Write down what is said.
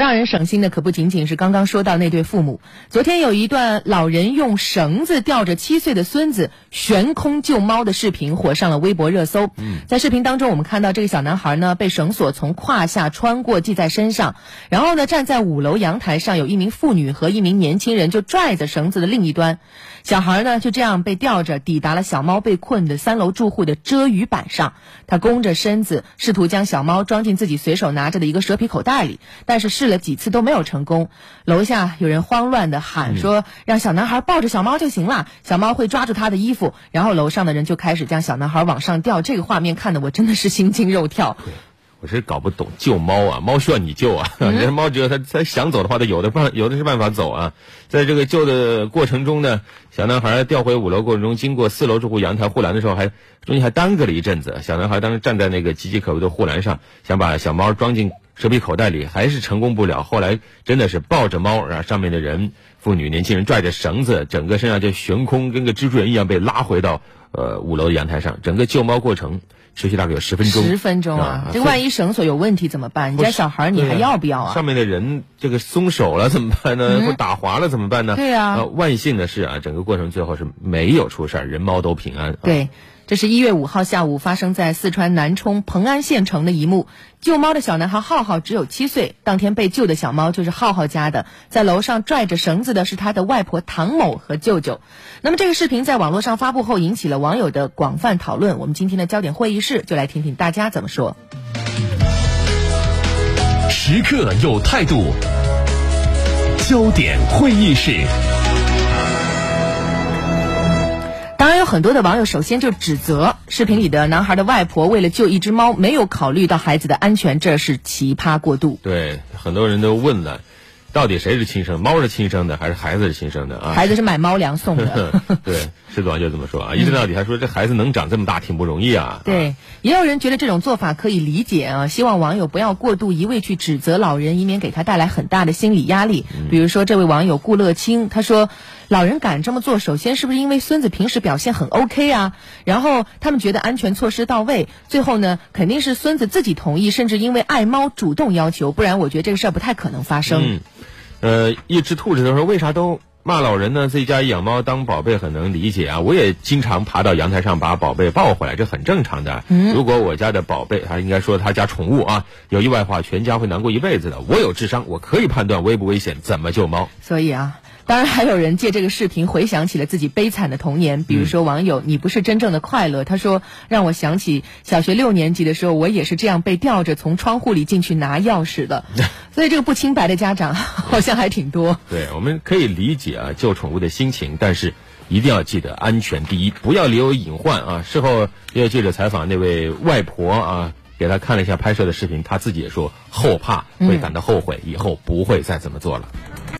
让人省心的可不仅仅是刚刚说到那对父母。昨天有一段老人用绳子吊着七岁的孙子悬空救猫的视频火上了微博热搜。在视频当中，我们看到这个小男孩呢被绳索从胯下穿过系在身上，然后呢站在五楼阳台上，有一名妇女和一名年轻人就拽着绳子的另一端，小孩呢就这样被吊着抵达了小猫被困的三楼住户的遮雨板上。他弓着身子，试图将小猫装进自己随手拿着的一个蛇皮口袋里，但是试了几次都没有成功。楼下有人慌乱的喊说：“让小男孩抱着小猫就行了，小猫会抓住他的衣服。”然后楼上的人就开始将小男孩往上吊。这个画面看的我真的是心惊肉跳。我是搞不懂救猫啊，猫需要你救啊！人家猫只有它它想走的话，它有的办有的是办法走啊。在这个救的过程中呢，小男孩调回五楼过程中，经过四楼住户阳台护栏的时候，还中间还耽搁了一阵子。小男孩当时站在那个岌岌可危的护栏上，想把小猫装进蛇皮口袋里，还是成功不了。后来真的是抱着猫，然后上面的人、妇女、年轻人拽着绳子，整个身上就悬空，跟个蜘蛛人一样被拉回到呃五楼的阳台上。整个救猫过程。持续大概有十分钟，十分钟啊！这万一绳索有问题怎么办？你家小孩你还要不要啊？上面的人这个松手了怎么办呢？或打滑了怎么办呢？对呀。万幸的是啊，整个过程最后是没有出事儿，人猫都平安。对。这是一月五号下午发生在四川南充蓬安县城的一幕。救猫的小男孩浩浩只有七岁，当天被救的小猫就是浩浩家的。在楼上拽着绳子的是他的外婆唐某和舅舅。那么这个视频在网络上发布后，引起了网友的广泛讨论。我们今天的焦点会议室就来听听大家怎么说。时刻有态度，焦点会议室。当然有很多的网友，首先就指责视频里的男孩的外婆为了救一只猫，没有考虑到孩子的安全，这是奇葩过度。对，很多人都问了。到底谁是亲生？猫是亲生的还是孩子是亲生的啊？孩子是买猫粮送的。对，石总就这么说啊。一直到底，还说这孩子能长这么大挺不容易啊。对，也有人觉得这种做法可以理解啊，希望网友不要过度一味去指责老人，以免给他带来很大的心理压力。比如说这位网友顾乐清，他说老人敢这么做，首先是不是因为孙子平时表现很 OK 啊？然后他们觉得安全措施到位，最后呢肯定是孙子自己同意，甚至因为爱猫主动要求，不然我觉得这个事儿不太可能发生。呃，一只兔子他说：“为啥都骂老人呢？自己家养猫当宝贝很能理解啊，我也经常爬到阳台上把宝贝抱回来，这很正常的。如果我家的宝贝，他应该说他家宠物啊，有意外的话，全家会难过一辈子的。我有智商，我可以判断危不危险，怎么救猫。所以啊。”当然，还有人借这个视频回想起了自己悲惨的童年。比如说，网友“你不是真正的快乐”，他说：“让我想起小学六年级的时候，我也是这样被吊着从窗户里进去拿钥匙的。”所以，这个不清白的家长好像还挺多。对，我们可以理解啊救宠物的心情，但是一定要记得安全第一，不要留有隐患啊。事后也有记者采访那位外婆啊，给他看了一下拍摄的视频，他自己也说后怕，会感到后悔，以后不会再这么做了。